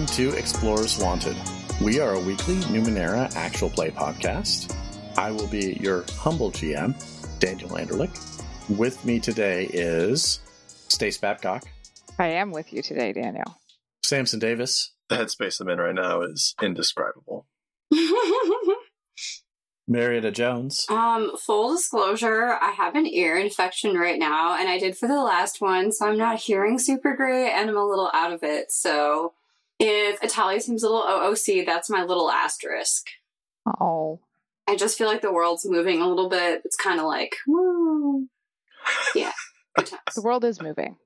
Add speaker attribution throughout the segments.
Speaker 1: Welcome to Explorers Wanted. We are a weekly Numenera actual play podcast. I will be your humble GM, Daniel Anderlich. With me today is Stace Babcock,
Speaker 2: I am with you today, Daniel.
Speaker 1: Samson Davis,
Speaker 3: The headspace I'm in right now is indescribable.
Speaker 1: Marietta Jones,
Speaker 4: um, full disclosure, I have an ear infection right now, and I did for the last one, so I'm not hearing super great, and I'm a little out of it. So if Italia seems a little OOC, that's my little asterisk.
Speaker 2: Oh,
Speaker 4: I just feel like the world's moving a little bit. It's kind of like, woo. Yeah, good times.
Speaker 2: the world is moving.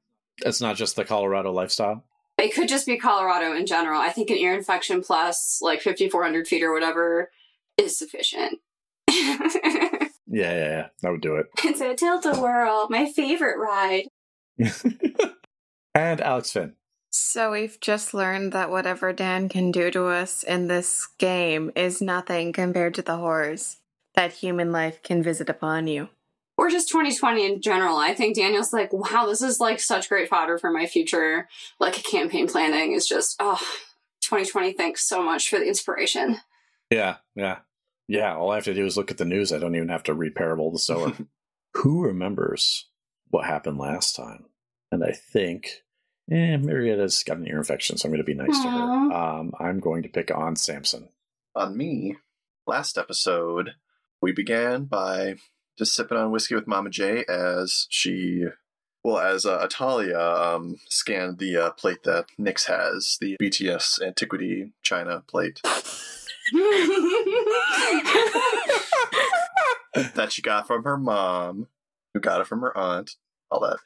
Speaker 1: it's not just the Colorado lifestyle.
Speaker 4: It could just be Colorado in general. I think an ear infection plus like 5,400 feet or whatever is sufficient.
Speaker 1: Yeah, yeah, yeah. That would do it.
Speaker 4: it's a tilt a whirl, my favorite ride.
Speaker 1: and Alex Finn.
Speaker 5: So we've just learned that whatever Dan can do to us in this game is nothing compared to the horrors that human life can visit upon you.
Speaker 4: Or just 2020 in general. I think Daniel's like, wow, this is like such great fodder for my future. Like campaign planning is just, oh, 2020, thanks so much for the inspiration.
Speaker 1: Yeah, yeah. Yeah, all I have to do is look at the news. I don't even have to read Parable of the Sower. Who remembers what happened last time? And I think, eh, Marietta's got an ear infection, so I'm going to be nice to her. Um, I'm going to pick on Samson.
Speaker 3: On me, last episode, we began by just sipping on whiskey with Mama J as she, well, as uh, Atalia um, scanned the uh, plate that Nyx has, the BTS Antiquity China plate that she got from her mom, who got it from her aunt, all that.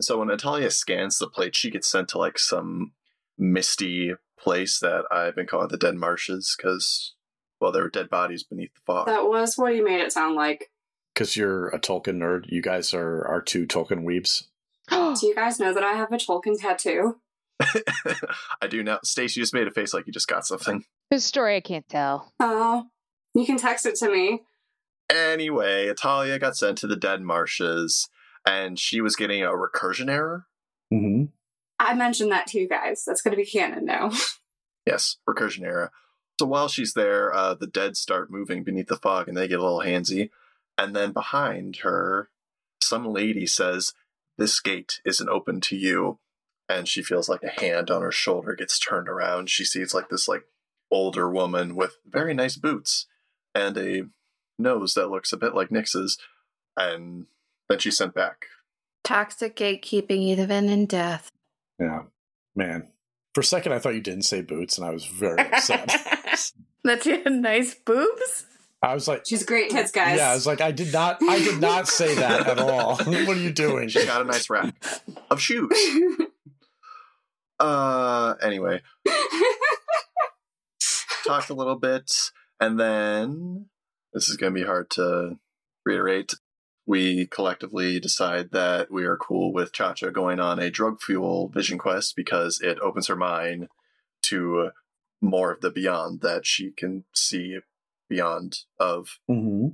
Speaker 3: So when Natalia scans the plate, she gets sent to like some misty place that I've been calling the Dead Marshes because, well, there were dead bodies beneath the fog.
Speaker 4: that was what you made it sound like.
Speaker 1: Because you're a Tolkien nerd, you guys are, are two Tolkien weebs.
Speaker 4: Do you guys know that I have a Tolkien tattoo?
Speaker 3: I do now. Stace, you just made a face like you just got something.
Speaker 2: His story I can't tell.
Speaker 4: Oh, you can text it to me.
Speaker 3: Anyway, Italia got sent to the Dead Marshes, and she was getting a recursion error.
Speaker 1: Mm-hmm.
Speaker 4: I mentioned that to you guys. That's going to be canon now.
Speaker 3: Yes, recursion error. So while she's there, uh, the dead start moving beneath the fog and they get a little handsy. And then behind her, some lady says, This gate isn't open to you. And she feels like a hand on her shoulder gets turned around. She sees like this like older woman with very nice boots and a nose that looks a bit like Nix's. And then she sent back.
Speaker 5: Toxic gatekeeping, even in death.
Speaker 1: Yeah. Man. For a second, I thought you didn't say boots, and I was very upset.
Speaker 5: That she had nice boobs?
Speaker 1: I was like,
Speaker 4: She's great tits, guys.
Speaker 1: yeah, I was like, I did not, I did not say that at all. what are you doing?
Speaker 3: She's got a nice rack of shoes. Uh, anyway, talked a little bit, and then this is going to be hard to reiterate. We collectively decide that we are cool with Chacha going on a drug fuel vision quest because it opens her mind to more of the beyond that she can see beyond of
Speaker 1: hmm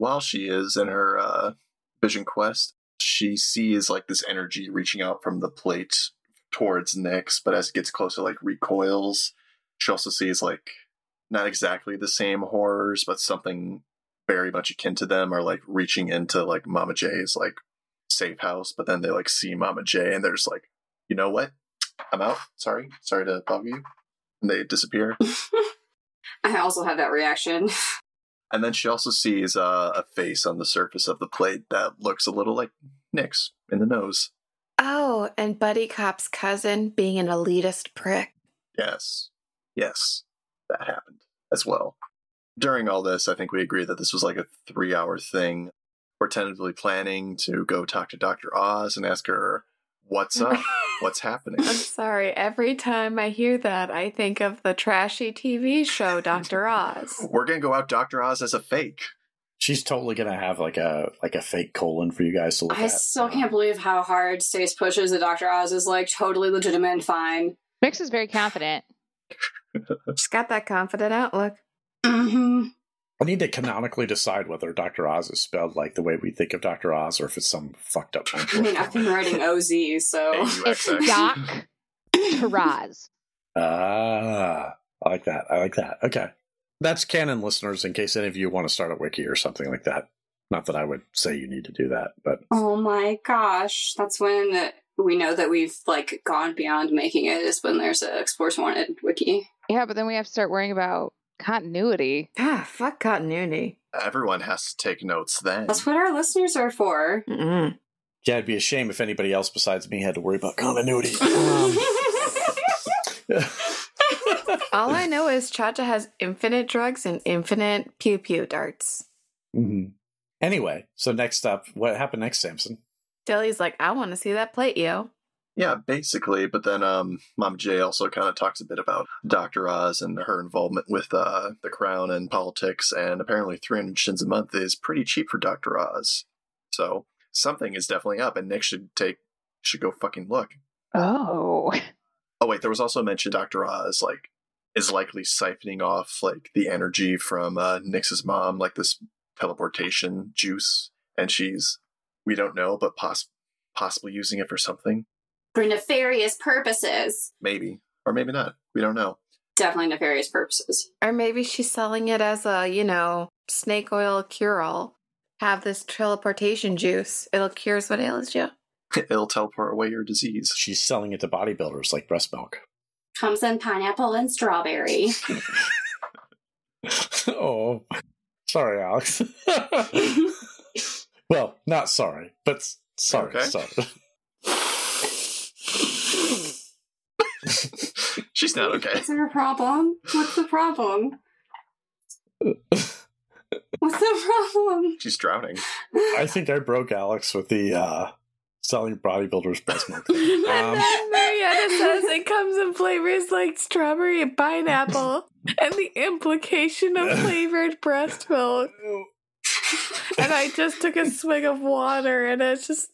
Speaker 3: while she is in her uh, vision quest, she sees like this energy reaching out from the plate towards Nyx, but as it gets closer, like recoils. She also sees like not exactly the same horrors, but something very much akin to them are like reaching into like Mama J's like safe house, but then they like see Mama J and they're just like, you know what? I'm out. Sorry. Sorry to bug you. And they disappear.
Speaker 4: I also have that reaction.
Speaker 3: And then she also sees uh, a face on the surface of the plate that looks a little like Nick's in the nose.
Speaker 5: Oh, and Buddy Cop's cousin being an elitist prick.
Speaker 3: Yes. Yes. That happened as well. During all this, I think we agree that this was like a three hour thing. We're tentatively planning to go talk to Dr. Oz and ask her, what's up? What's happening?
Speaker 5: I'm sorry, every time I hear that, I think of the trashy TV show Dr. Oz.
Speaker 3: We're going to go out Dr. Oz as a fake.
Speaker 1: She's totally gonna have like a like a fake colon for you guys to look
Speaker 4: I
Speaker 1: at.
Speaker 4: I still can't believe how hard Stace pushes that Dr. Oz is like totally legitimate and fine.
Speaker 2: Mix is very confident.
Speaker 5: She's got that confident outlook.
Speaker 4: Hmm
Speaker 1: I need to canonically decide whether Dr. Oz is spelled like the way we think of Dr. Oz or if it's some fucked up.
Speaker 4: I mean, I've been writing OZ, so
Speaker 2: It's Doc Taraz.
Speaker 1: Ah, I like that. I like that. Okay. That's canon, listeners, in case any of you want to start a wiki or something like that. Not that I would say you need to do that, but
Speaker 4: oh my gosh. That's when we know that we've like gone beyond making it is when there's a Explorers Wanted wiki.
Speaker 2: Yeah, but then we have to start worrying about continuity.
Speaker 5: Ah, fuck continuity.
Speaker 3: Everyone has to take notes then.
Speaker 4: That's what our listeners are for.
Speaker 5: Mm-mm.
Speaker 1: yeah, it'd be a shame if anybody else besides me had to worry about continuity.
Speaker 5: Um, All I know is Chacha has infinite drugs and infinite pew pew darts.
Speaker 1: Mhm. Anyway, so next up, what happened next, Samson?
Speaker 5: Dilly's like, I want to see that plate, yo.
Speaker 3: Yeah, basically. But then um, Mom Jay also kind of talks a bit about Dr. Oz and her involvement with uh, the crown and politics. And apparently, 300 shins a month is pretty cheap for Dr. Oz. So something is definitely up, and Nick should take should go fucking look.
Speaker 2: Oh.
Speaker 3: Oh wait, there was also mentioned Dr. Oz like is likely siphoning off like the energy from uh, Nix's mom, like this teleportation juice, and she's we don't know, but poss- possibly using it for something,
Speaker 4: for nefarious purposes.
Speaker 3: maybe or maybe not. We don't know.
Speaker 4: Definitely nefarious purposes.
Speaker 5: Or maybe she's selling it as a, you know, snake oil cure all. Have this teleportation juice. It'll cures what ails you.
Speaker 3: It'll teleport away your disease.
Speaker 1: She's selling it to bodybuilders like breast milk.
Speaker 4: Comes in pineapple and strawberry.
Speaker 1: oh, sorry, Alex. well, not sorry, but sorry,
Speaker 3: Okay.
Speaker 1: sorry.
Speaker 3: She's not okay.
Speaker 4: Is there a problem? What's the problem? What's the problem?
Speaker 3: She's drowning.
Speaker 1: I think I broke Alex with the uh, selling bodybuilders breast milk. thing.
Speaker 5: And
Speaker 1: Um,
Speaker 5: then Marietta says it comes in flavors like strawberry and pineapple, and the implication of flavored breast milk. And I just took a swig of water, and it's just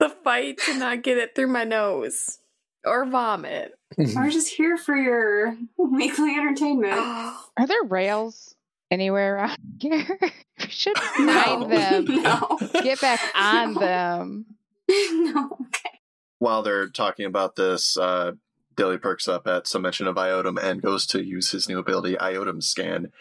Speaker 5: the fight to not get it through my nose or vomit.
Speaker 4: We're just here for your weekly entertainment.
Speaker 2: Are there rails anywhere around here? we should
Speaker 4: No.
Speaker 2: find them.
Speaker 4: No.
Speaker 2: Get back on them.
Speaker 4: no. Okay.
Speaker 3: While they're talking about this, uh, Dilly perks up at some mention of Iotum and goes to use his new ability, Iotum Scan,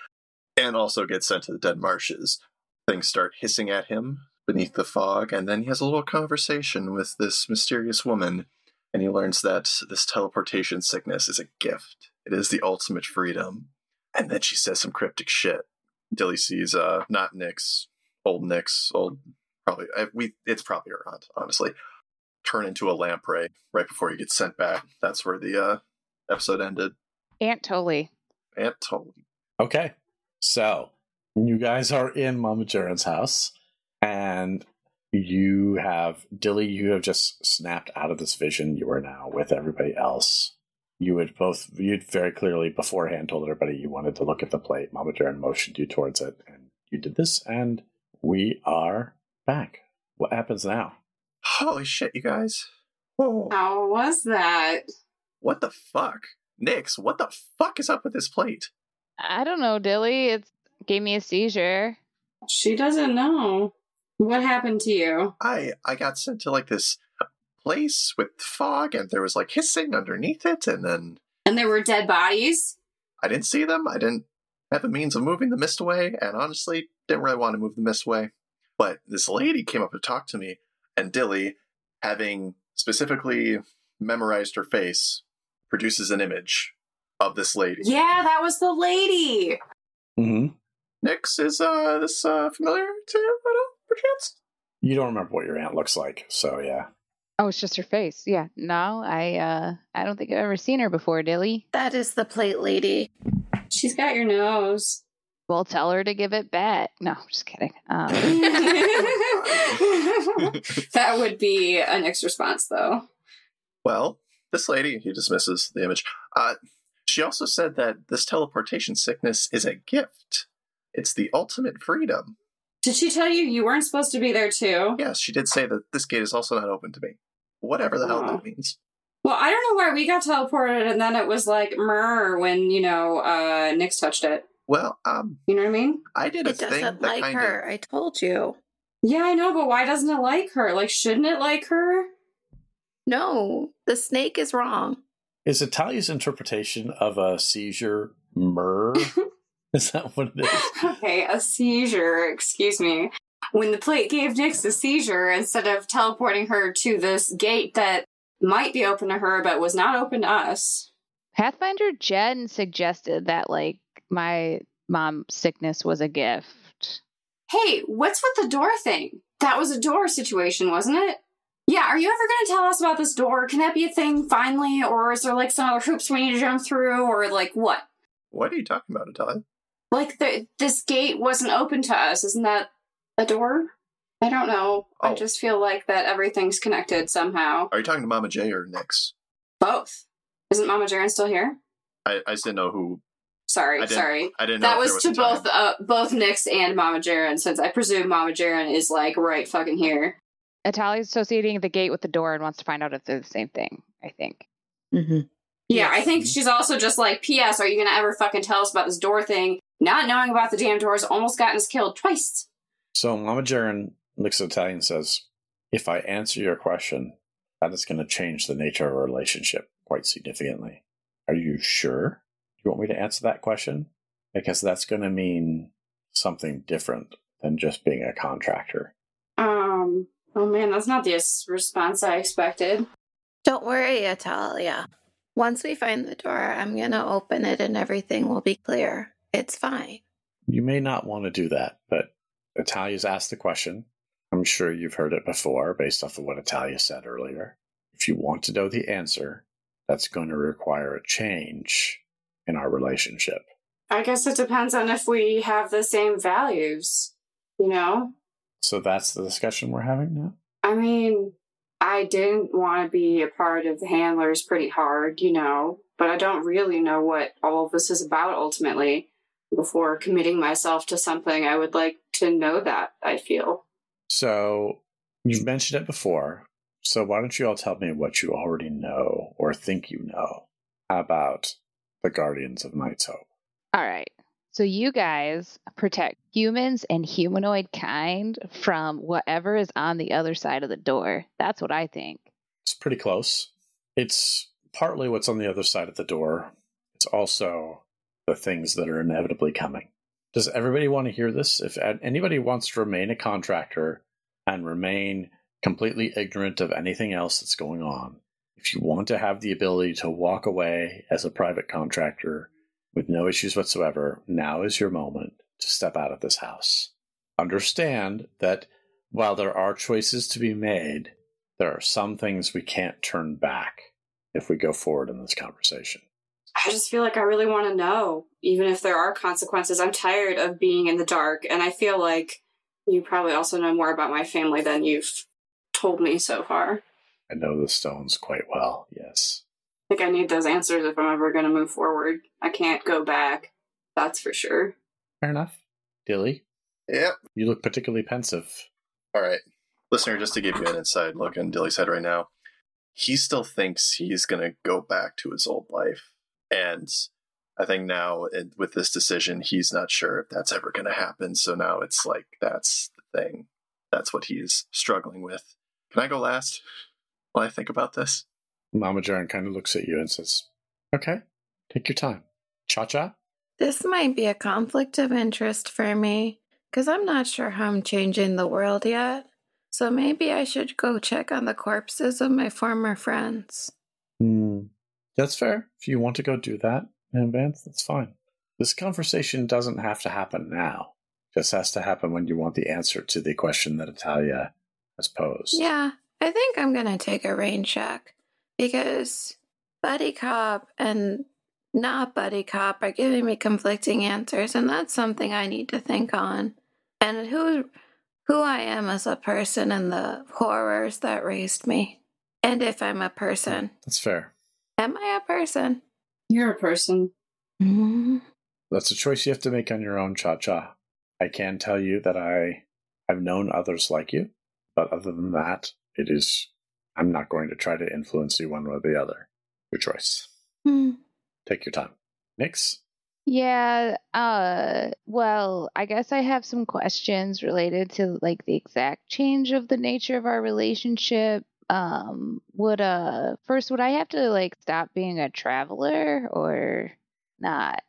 Speaker 3: and also gets sent to the dead marshes. Things start hissing at him beneath the fog, and then he has a little conversation with this mysterious woman, and he learns that this teleportation sickness is a gift. It is the ultimate freedom. And then she says some cryptic shit. Dilly sees, uh, not Nick's old Nick's old, probably, I, we, it's probably her aunt, honestly turn into a lamprey right before he gets sent back. That's where the uh, episode ended.
Speaker 2: Aunt Tolly.
Speaker 3: Aunt Tully.
Speaker 1: Okay, so you guys are in Mama Jaren's house, and you have Dilly. You have just snapped out of this vision. You are now with everybody else. You had both. You'd very clearly beforehand told everybody you wanted to look at the plate. Mama Jaren motioned you towards it, and you did this. And we are back. What happens now?
Speaker 3: Holy shit, you guys. Whoa.
Speaker 4: How was that?
Speaker 3: What the fuck? Nix, what the fuck is up with this plate?
Speaker 2: I don't know, Dilly. It gave me a seizure.
Speaker 4: She doesn't know. What happened to you?
Speaker 3: I I got sent to like this place with fog and there was like hissing underneath it and then
Speaker 4: And there were dead bodies?
Speaker 3: I didn't see them. I didn't have a means of moving the mist away and honestly didn't really want to move the mist away. But this lady came up to talk to me and Dilly, having specifically memorized her face, produces an image of this lady.
Speaker 4: Yeah, that was the lady.
Speaker 1: Mm-hmm.
Speaker 3: Nix, is uh, this uh, familiar to you at all, perchance?
Speaker 1: You don't remember what your aunt looks like, so yeah.
Speaker 2: Oh, it's just her face. Yeah. No, I uh I don't think I've ever seen her before, Dilly.
Speaker 5: That is the plate lady.
Speaker 4: She's got your nose.
Speaker 2: We'll tell her to give it back. No, just kidding. Um,
Speaker 4: that would be a next response, though.
Speaker 3: Well, this lady, he dismisses the image. Uh, she also said that this teleportation sickness is a gift. It's the ultimate freedom.
Speaker 4: Did she tell you you weren't supposed to be there too?
Speaker 3: Yes, she did say that this gate is also not open to me. Whatever the hell that means.
Speaker 4: Well, I don't know why we got teleported and then it was like myrrh when, you know, uh Nyx touched it.
Speaker 3: Well, um,
Speaker 4: You know what I mean?
Speaker 3: I did a
Speaker 5: It
Speaker 3: thing
Speaker 5: doesn't
Speaker 3: that
Speaker 5: like
Speaker 3: kind
Speaker 5: her.
Speaker 3: of
Speaker 5: I told you.
Speaker 4: Yeah, I know, but why doesn't it like her? Like, shouldn't it like her?
Speaker 5: No, the snake is wrong.
Speaker 1: Is Italia's interpretation of a seizure myrrh? is that what it is?
Speaker 4: okay, a seizure, excuse me. When the plate gave Nyx a seizure, instead of teleporting her to this gate that might be open to her but was not open to us.
Speaker 2: Pathfinder Jen suggested that like my mom's sickness was a gift.
Speaker 4: Hey, what's with the door thing? That was a door situation, wasn't it? Yeah, are you ever going to tell us about this door? Can that be a thing finally? Or is there like some other hoops we need to jump through? Or like what?
Speaker 3: What are you talking about, Italia?
Speaker 4: Like the, this gate wasn't open to us. Isn't that a door? I don't know. I
Speaker 3: Oh.
Speaker 4: just feel like that everything's connected somehow.
Speaker 3: Are you talking to Mama J or Nyx?
Speaker 4: Both. Isn't Mama Jaren still here?
Speaker 3: I, I didn't know who.
Speaker 4: Sorry,
Speaker 3: I
Speaker 4: sorry.
Speaker 3: I didn't know.
Speaker 4: That
Speaker 3: if
Speaker 4: was, to both uh, both Nyx and Mama Jaren, since I presume Mama Jaren is like right fucking here.
Speaker 2: Italia's associating the gate with the door and wants to find out if they're the same thing, I think.
Speaker 5: Mm-hmm.
Speaker 4: Yeah, I think she's also just like, P.S. Are you gonna ever fucking tell us about this door thing? Not knowing about the damn doors almost gotten us killed twice.
Speaker 1: So Mama Jaren looks at Italian and says, If I answer your question, that is going to change the nature of our relationship quite significantly. Are you sure Do you want me to answer that question? Because that's going to mean something different than just being a contractor.
Speaker 4: Um. Oh man, that's not the response I expected.
Speaker 5: Don't worry, Atalia. Once we find the door, I'm gonna open it and everything will be clear. It's fine.
Speaker 1: You may not want to do that, but Italia's asked the question. I'm sure you've heard it before based off of what Italia said earlier. If you want to know the answer, that's going to require a change in our relationship.
Speaker 4: I guess it depends on if we have the same values. You know,
Speaker 1: So that's the discussion we're having now?
Speaker 4: I mean, I didn't want to be a part of the handlers pretty hard, you know, but I don't really know what all of this is about ultimately. Before committing myself to something, I would like to know that, I feel.
Speaker 1: So you've mentioned it before. So why don't you all tell me what you already know or think you know about the Guardians of Night's Hope?
Speaker 2: All right. So you guys protect humans and humanoid kind from whatever is on the other side of the door. That's what I think.
Speaker 1: It's pretty close. It's partly what's on the other side of the door. It's also the things that are inevitably coming. Does everybody want to hear this? If anybody wants to remain a contractor and remain completely ignorant of anything else that's going on, if you want to have the ability to walk away as a private contractor with no issues whatsoever, now is your moment to step out of this house. Understand that while there are choices to be made, there are some things we can't turn back if we go forward in this conversation.
Speaker 4: I just feel like I really want to know, even if there are consequences. I'm tired of being in the dark, and I feel like you probably also know more about my family than you've told me so far.
Speaker 1: I know the stones quite well, yes.
Speaker 4: I think I need those answers if I'm ever going to move forward. I can't go back. That's for sure.
Speaker 1: Fair enough. Dilly,
Speaker 3: Yep.
Speaker 1: you look particularly pensive.
Speaker 3: All right. Listener, just to give you an inside look in Dilly's head right now, he still thinks he's going to go back to his old life. And I think now, with this decision, he's not sure if that's ever going to happen. So now it's like, that's the thing. That's what he's struggling with. Can I go last while I think about this?
Speaker 1: Mama Jaren kind of looks at you and says, Okay, take your time. Cha cha?
Speaker 5: This might be a conflict of interest for me because I'm not sure how I'm changing the world yet. So maybe I should go check on the corpses of my former friends.
Speaker 1: Hmm. That's fair. If you want to go do that in advance, that's fine. This conversation doesn't have to happen now. It just has to happen when you want the answer to the question that Italia has posed.
Speaker 5: Yeah, I think I'm going to take a rain check because Buddy Cop and not Buddy Cop are giving me conflicting answers, and that's something I need to think on. And who who I am as a person and the horrors that raised me. And if I'm a person.
Speaker 1: That's fair.
Speaker 5: Am I a person?
Speaker 4: You're a person.
Speaker 5: Mm.
Speaker 1: That's a choice you have to make on your own, Cha Cha. I can tell you that I have known others like you, but other than that, it is. I'm not going to try to influence you one way or the other. Your choice.
Speaker 5: Hmm.
Speaker 1: Take your time. Nix?
Speaker 2: Yeah, uh well, I guess I have some questions related to like the exact change of the nature of our relationship. Um, would uh first would I have to like stop being a traveler or not?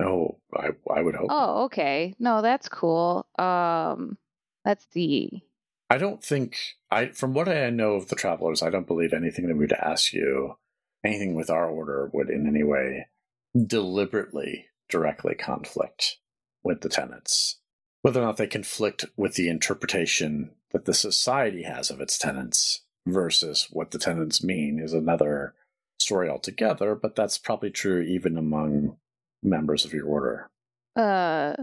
Speaker 1: No, I I would hope.
Speaker 2: Oh, okay. No, that's cool. Um, let's see.
Speaker 1: I don't think I from what I know of the travelers, I don't believe anything that we'd ask you, anything with our order would in any way deliberately directly conflict with the tenants. Whether or not they conflict with the interpretation that the society has of its tenants versus what the tenants mean is another story altogether, but that's probably true even among members of your order.
Speaker 2: Uh,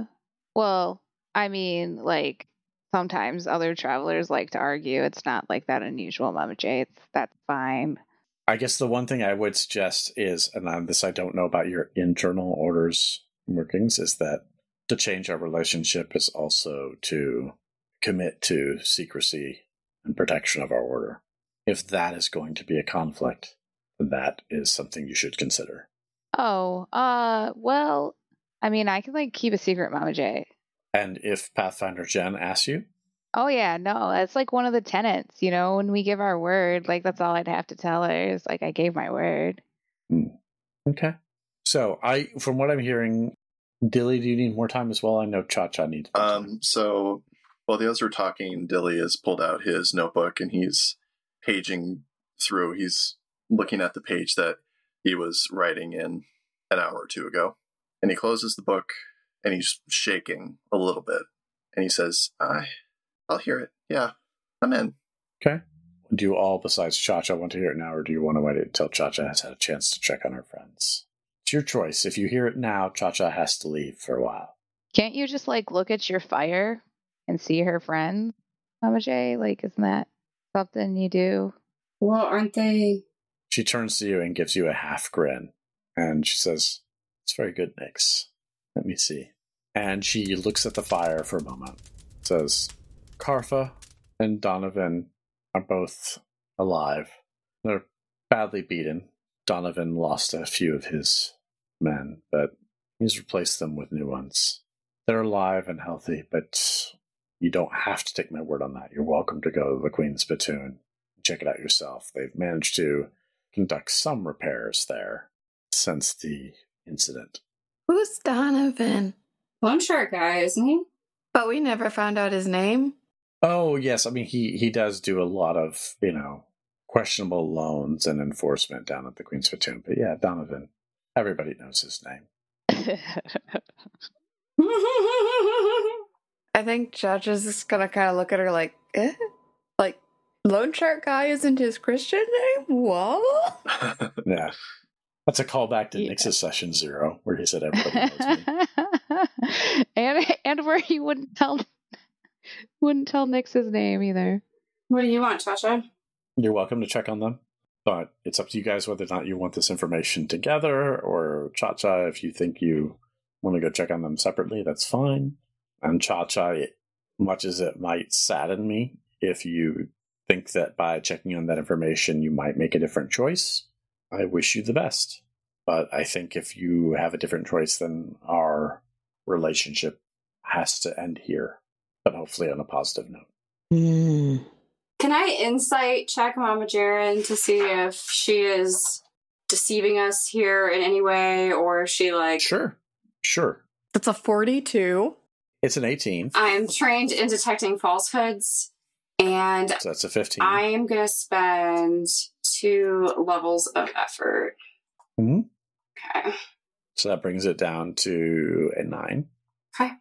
Speaker 2: well, I mean, like sometimes other travelers like to argue. It's not like that unusual, Mama J. It's, that's fine.
Speaker 1: I guess the one thing I would suggest is, and on this I don't know about your internal orders workings, is that to change our relationship is also to commit to secrecy and protection of our order. If that is going to be a conflict, then that is something you should consider.
Speaker 2: Oh, uh, well, I mean, I can like keep a secret, Mama J.
Speaker 1: And if Pathfinder Jen asks you,
Speaker 2: Oh yeah, no, that's like one of the tenants. You know, when we give our word, like that's all I'd have to tell her is like I gave my word.
Speaker 1: okay. So I, from what I'm hearing, Dilly, do you need more time as well? I know Cha Cha needs. More time.
Speaker 3: Um, so while the others are talking, Dilly has pulled out his notebook and he's paging through. He's looking at the page that he was writing in an hour or two ago. And he closes the book and he's shaking a little bit. And he says, I, I'll hear it. Yeah, I'm in.
Speaker 1: Okay. Do you all, besides Cha Cha, want to hear it now, or do you want to wait until Cha Cha has had a chance to check on her friends? It's your choice. If you hear it now, Cha Cha has to leave for a while.
Speaker 2: Can't you just like look at your fire and see her friends, Mama J? Like, isn't that something you do?
Speaker 4: Well, aren't they?
Speaker 1: She turns to you and gives you a half grin, and she says, It's very good, Nix. Let me see. And she looks at the fire for a moment, says, Carfa and Donovan are both alive. They're badly beaten. Donovan lost a few of his men, but he's replaced them with new ones. They're alive and healthy, but you don't have to take my word on that. You're welcome to go to the Queen's Spittoon. Check it out yourself. They've managed to conduct some repairs there since the incident.
Speaker 5: Who's Donovan?
Speaker 4: Loan shark guy, isn't he?
Speaker 5: But we never found out his name.
Speaker 1: Oh yes, I mean he he does do a lot of you know questionable loans and enforcement down at the Queen's Spittoon. But yeah, Donovan, everybody knows his name.
Speaker 5: I think Judge is just gonna kind of look at her like, eh? Like, loan Shark Guy isn't his Christian name? What?
Speaker 1: Yeah, that's a callback to
Speaker 2: Yeah.
Speaker 1: Nix's session zero where he said everybody knows me.
Speaker 2: and and where he wouldn't tell wouldn't tell Nix his name either.
Speaker 4: what do you want, Tasha?
Speaker 1: You're welcome to check on them, but it's up to you guys whether or not you want this information together or Cha Cha. If you think you want to go check on them separately, that's fine. And Cha Cha, much as it might sadden me if you think that by checking on that information you might make a different choice, I wish you the best. But I think if you have a different choice, then our relationship has to end here, but hopefully on a positive note.
Speaker 5: Hmm.
Speaker 4: Can I insight check Mama Jaren to see if she is deceiving us here in any way, or is she like
Speaker 1: Sure, sure.
Speaker 5: That's a 42.
Speaker 1: It's an 18,
Speaker 4: I'm trained in detecting falsehoods, and
Speaker 1: so that's a 15.
Speaker 4: I am gonna spend two levels of effort.
Speaker 1: Mhm.
Speaker 4: Okay,
Speaker 1: So that brings it down to a 9. Okay.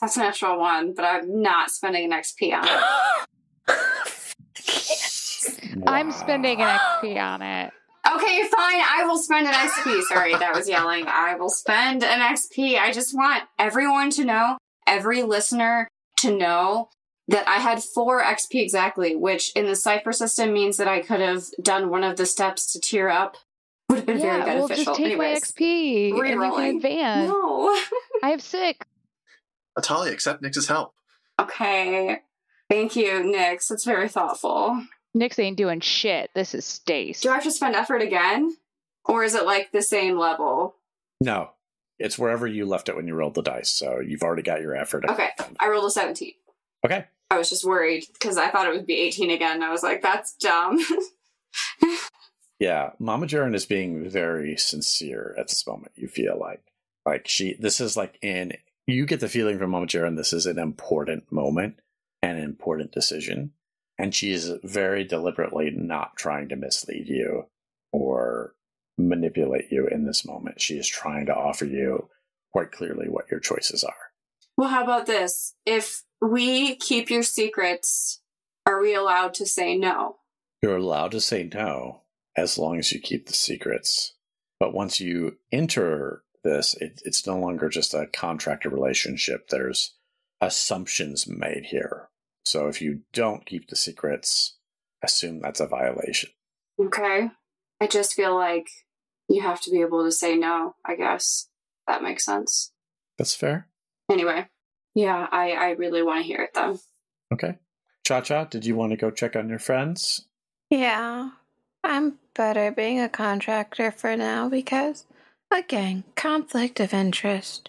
Speaker 4: that's an natural one, but I'm not spending an XP on it.
Speaker 2: I'm spending an XP on it.
Speaker 4: Okay, fine. I will spend an XP. Sorry, that was yelling. I will spend an XP. I just want everyone to know, every listener to know that I had four XP exactly, which in the cipher system means that I could have done one of the steps to tier up. Would have been
Speaker 2: yeah,
Speaker 4: very
Speaker 2: we'll
Speaker 4: beneficial.
Speaker 2: just take
Speaker 4: Anyways,
Speaker 2: my XP and you
Speaker 4: Rerolling.
Speaker 2: can advance.
Speaker 4: no.
Speaker 2: I have six.
Speaker 3: Atalia, accept Nix's help.
Speaker 4: okay. Thank you, Nix. That's very thoughtful.
Speaker 2: Nix ain't doing shit. This is Stace.
Speaker 4: Do I have to spend effort again? Or is it like the same level?
Speaker 1: No, it's wherever you left it when you rolled the dice. So you've already got your effort.
Speaker 4: Okay. I rolled a 17.
Speaker 1: Okay.
Speaker 4: I was just worried because I thought it would be 18 again. I was like, that's dumb.
Speaker 1: Yeah, Mama Jaren is being very sincere at this moment. You feel like, like she, this is like in, you get the feeling from Mama Jaren, this is an important moment, and an important decision. And she is very deliberately not trying to mislead you or manipulate you in this moment. She is trying to offer you quite clearly what your choices are.
Speaker 4: well, how about this? If we keep your secrets, are we allowed to say no?
Speaker 1: You're allowed to say no as long as you keep the secrets. But once you enter this, it, it's no longer just a contractor relationship. There's assumptions made here. So if you don't keep the secrets, assume that's a violation.
Speaker 4: Okay. I just feel like you have to be able to say no, I guess. That makes sense.
Speaker 1: That's fair.
Speaker 4: Anyway, yeah, I, I really want to hear it though.
Speaker 1: Okay. Cha Cha, did you want to go check on your friends?
Speaker 5: Yeah, I'm better being a contractor for now because, again, conflict of interest.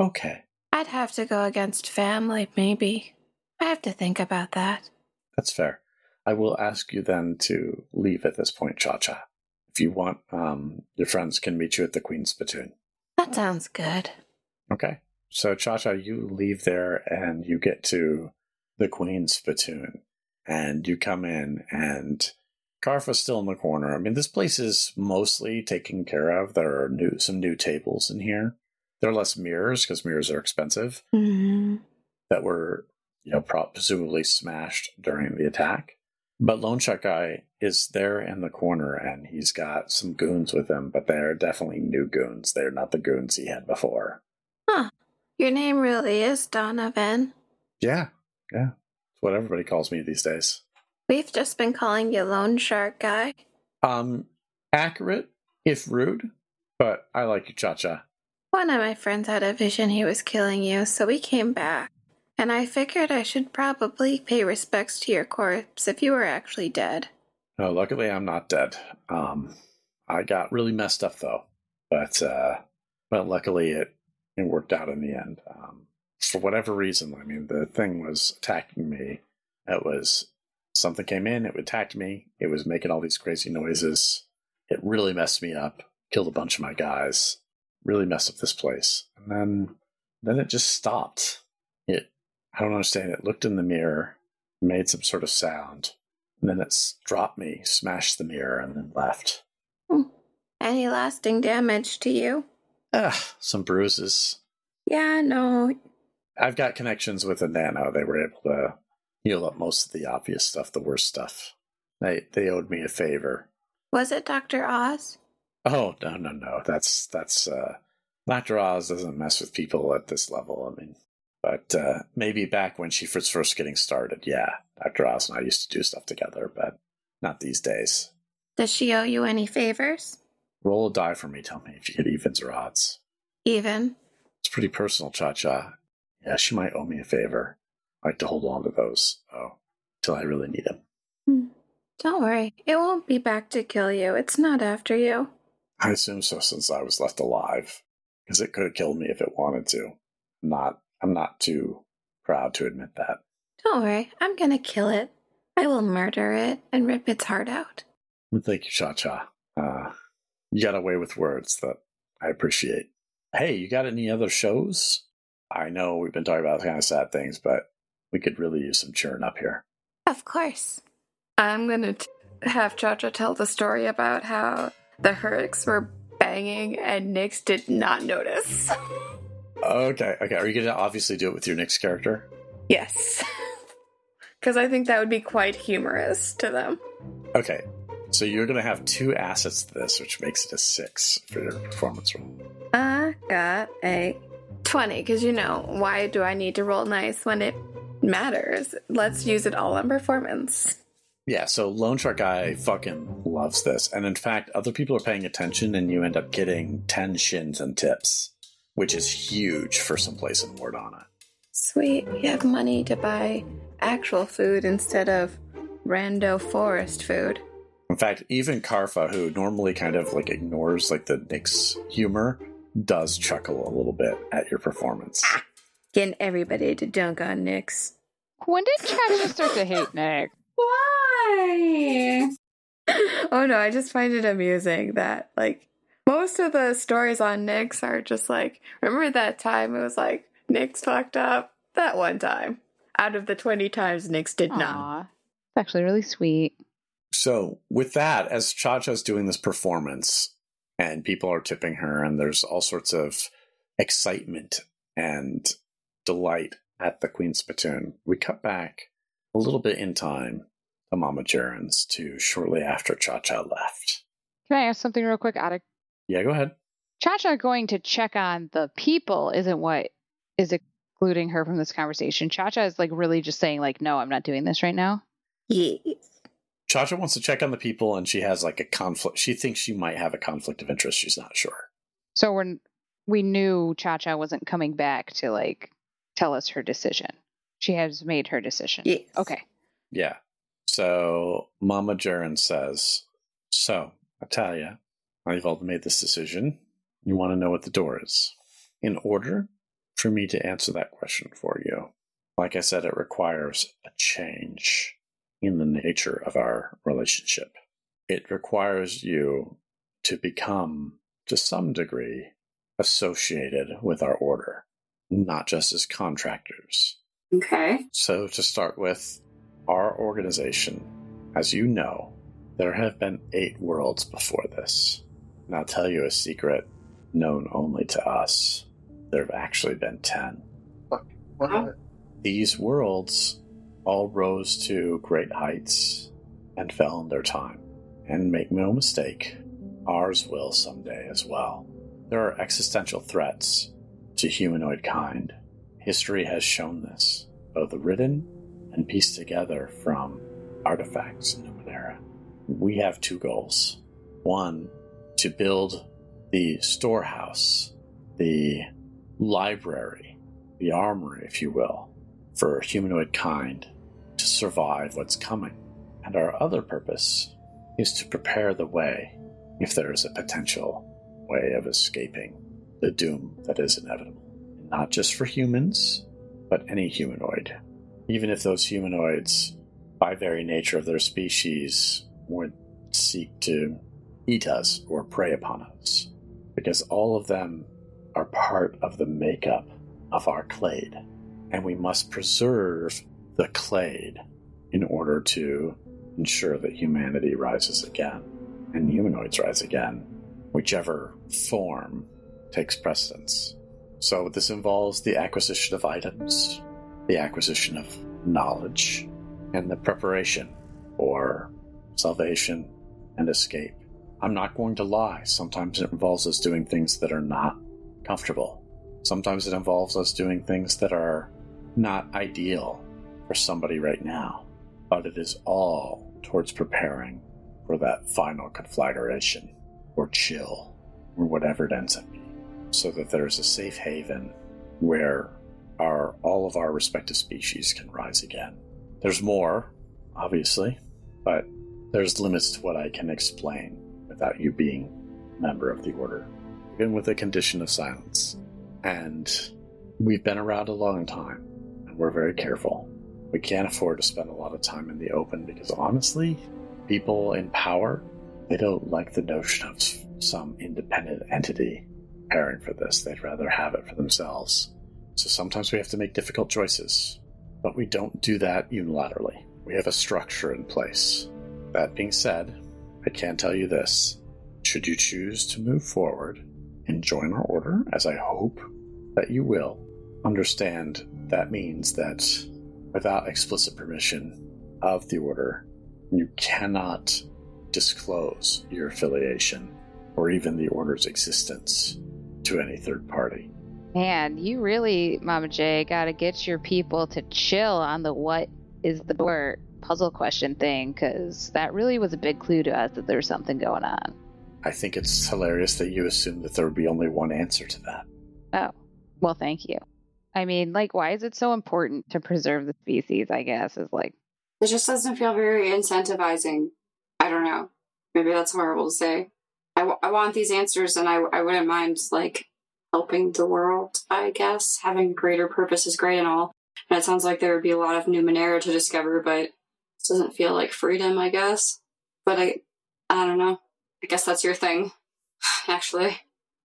Speaker 1: Okay.
Speaker 5: I'd have to go against family, maybe. I have to think about that.
Speaker 1: That's fair. I will ask you then to leave at this point, Cha Cha. If you want, um, your friends can meet you at the Queen's Spittoon.
Speaker 5: That sounds good.
Speaker 1: Okay. So, Cha Cha, you leave there and you get to the Queen's Spittoon. And you come in, and Carfa's still in the corner. I mean, this place is mostly taken care of. There are new some new tables in here. There are less mirrors because mirrors are expensive
Speaker 5: hmm
Speaker 1: that were, you know, pro- presumably smashed during the attack. But Lone Shark Guy is there in the corner and he's got some goons with him, but they're definitely new goons. They're not the goons he had before.
Speaker 5: Your name really is Donovan.
Speaker 1: Yeah, yeah. It's what everybody calls me these days.
Speaker 5: We've just been calling you Lone Shark Guy.
Speaker 1: Um, accurate, if rude, but I like you, Cha Cha.
Speaker 5: One of my friends had a vision he was killing you, so we came back. And I figured I should probably pay respects to your corpse if you were actually dead.
Speaker 1: No, luckily I'm not dead. Um, I got really messed up though, but uh, but luckily it it worked out in the end. Um, for whatever reason, I mean, the thing was attacking me. It was something came in, it attacked me. It was making all these crazy noises. It really messed me up. Killed a bunch of my guys. Really messed up this place. And then then it just stopped. It I don't understand. It looked in the mirror, made some sort of sound, and then it dropped me, smashed the mirror, and then left.
Speaker 5: Any lasting damage to you?
Speaker 1: Ah, some bruises.
Speaker 5: Yeah, no.
Speaker 1: I've got connections with the Nano. They were able to heal up most of the obvious stuff, the worst stuff. They they owed me a favor.
Speaker 5: Was it Dr. Oz?
Speaker 1: Oh no no no! That's that's uh, Doctor Oz doesn't mess with people at this level. I mean, but uh, maybe back when she was first getting started, yeah, Doctor Oz and I used to do stuff together, but not these days.
Speaker 5: Does she owe you any favors?
Speaker 1: Roll a die for me. Tell me if you get evens or odds.
Speaker 5: Even.
Speaker 1: It's pretty personal, Cha Cha. Yeah, she might owe me a favor. I like to hold on to those, oh, till I really need them.
Speaker 5: Hmm. Don't worry. It won't be back to kill you. It's not after you.
Speaker 1: I assume so since I was left alive, because it could have killed me if it wanted to. I'm not. I'm not too proud to admit that.
Speaker 5: Don't worry. I'm gonna kill it. I will murder it and rip its heart out.
Speaker 1: Thank you, Cha Cha. Uh, you got away with words that I appreciate. Hey, you got any other shows? I know we've been talking about kind of sad things, but we could really use some cheering up here.
Speaker 5: Of course. I'm gonna have Cha Cha tell the story about how the Hurricks were banging and Nyx did not notice.
Speaker 1: Okay, okay. Are you going to obviously do it with your next character?
Speaker 5: Yes. Because I think that would be quite humorous to them.
Speaker 1: Okay, so you're going to have two assets to this, which makes it a six for your performance roll.
Speaker 5: I got a 20, because you know, why do I need to roll nice when it matters? Let's use it all on performance.
Speaker 1: Yeah, so Lone Shark Guy fucking loves this. And in fact, other people are paying attention, and you end up getting 10 shins and tips, which is huge for someplace in Mordana.
Speaker 5: Sweet, you have money to buy actual food instead of rando forest food.
Speaker 1: In fact, even Karfa, who normally kind of like ignores like the Nyx humor, does chuckle a little bit at your performance.
Speaker 5: Ah, getting everybody to dunk on Nyx.
Speaker 2: When did Cha start to hate Nick?
Speaker 4: Why?
Speaker 5: oh no, I just find it amusing that like most of the stories on Nyx are just like, remember that time it was like Nyx fucked up that one time. Out of the twenty times Nyx did not.
Speaker 2: It's actually really sweet.
Speaker 1: So, with that, as Cha Cha's doing this performance and people are tipping her, and there's all sorts of excitement and delight at the Queen's Spittoon, we cut back a little bit in time to Mama Jaren's to shortly after Cha Cha left.
Speaker 2: Can I ask something real quick? Out of
Speaker 1: Yeah, go ahead.
Speaker 2: Cha Cha going to check on the people isn't what is excluding her from this conversation. Cha Cha is like really just saying like, no, I'm not doing this right now.
Speaker 5: Yes.
Speaker 1: Cha Cha wants to check on the people, and she has like a conflict. She thinks she might have a conflict of interest. She's not sure.
Speaker 2: So when we knew Cha Cha wasn't coming back to like tell us her decision. She has made her decision.
Speaker 5: Yes.
Speaker 2: Okay.
Speaker 1: Yeah. So Mama Jaren says, So, Natalia, now you've all made this decision. You want to know what the door is. In order for me to answer that question for you, like I said, it requires a change in the nature of our relationship. It requires you to become, to some degree, associated with our order, not just as contractors.
Speaker 4: Okay.
Speaker 1: So, to start with, our organization, as you know, there have been eight worlds before this. And I'll tell you a secret known only to us. There have actually been ten.
Speaker 3: What?
Speaker 1: These worlds all rose to great heights and fell in their time. And make no mistake, ours will someday as well. There are existential threats to humanoid kind. History has shown this, both written and pieced together from artifacts in Numenera. We have two goals. One, to build the storehouse, the library, the armory, if you will, for humanoid kind to survive what's coming. And our other purpose is to prepare the way if there is a potential way of escaping the doom that is inevitable. Not just for humans, but any humanoid. Even if those humanoids, by very nature of their species, would seek to eat us or prey upon us. Because all of them are part of the makeup of our clade. And we must preserve the clade in order to ensure that humanity rises again and humanoids rise again, whichever form takes precedence. So, this involves the acquisition of items, the acquisition of knowledge, and the preparation for salvation and escape. I'm not going to lie. Sometimes it involves us doing things that are not comfortable. Sometimes it involves us doing things that are not ideal for somebody right now. But it is all towards preparing for that final conflagration or chill or whatever it ends up being. So that there's a safe haven where our all of our respective species can rise again. There's more, obviously, but there's limits to what I can explain without you being a member of the order, even with a condition of silence. And we've been around a long time, and we're very careful. We can't afford to spend a lot of time in the open because honestly, people in power, they don't like the notion of some independent entity preparing for this. They'd rather have it for themselves. So sometimes we have to make difficult choices, but we don't do that unilaterally. We have a structure in place. That being said, I can tell you this. Should you choose to move forward and join our order, as I hope that you will, understand that means that without explicit permission of the order, you cannot disclose your affiliation or even the order's existence to any third party.
Speaker 2: Man, you really, Mama J, gotta get your people to chill on the what is the door puzzle question thing, because that really was a big clue to us that there's something going on.
Speaker 1: I think it's hilarious that you assume that there would be only one answer to that.
Speaker 2: Oh, well, thank you. I mean, like, why is it so important to preserve the species? I guess is like,
Speaker 4: It just doesn't feel very incentivizing. I don't know. Maybe that's horrible to say. I, w- I want these answers and I, I wouldn't mind, like, helping the world, I guess. Having greater purpose is great and all. And it sounds like there would be a lot of Numenera to discover, but it doesn't feel like freedom, I guess. But I, I don't know. I guess that's your thing, actually.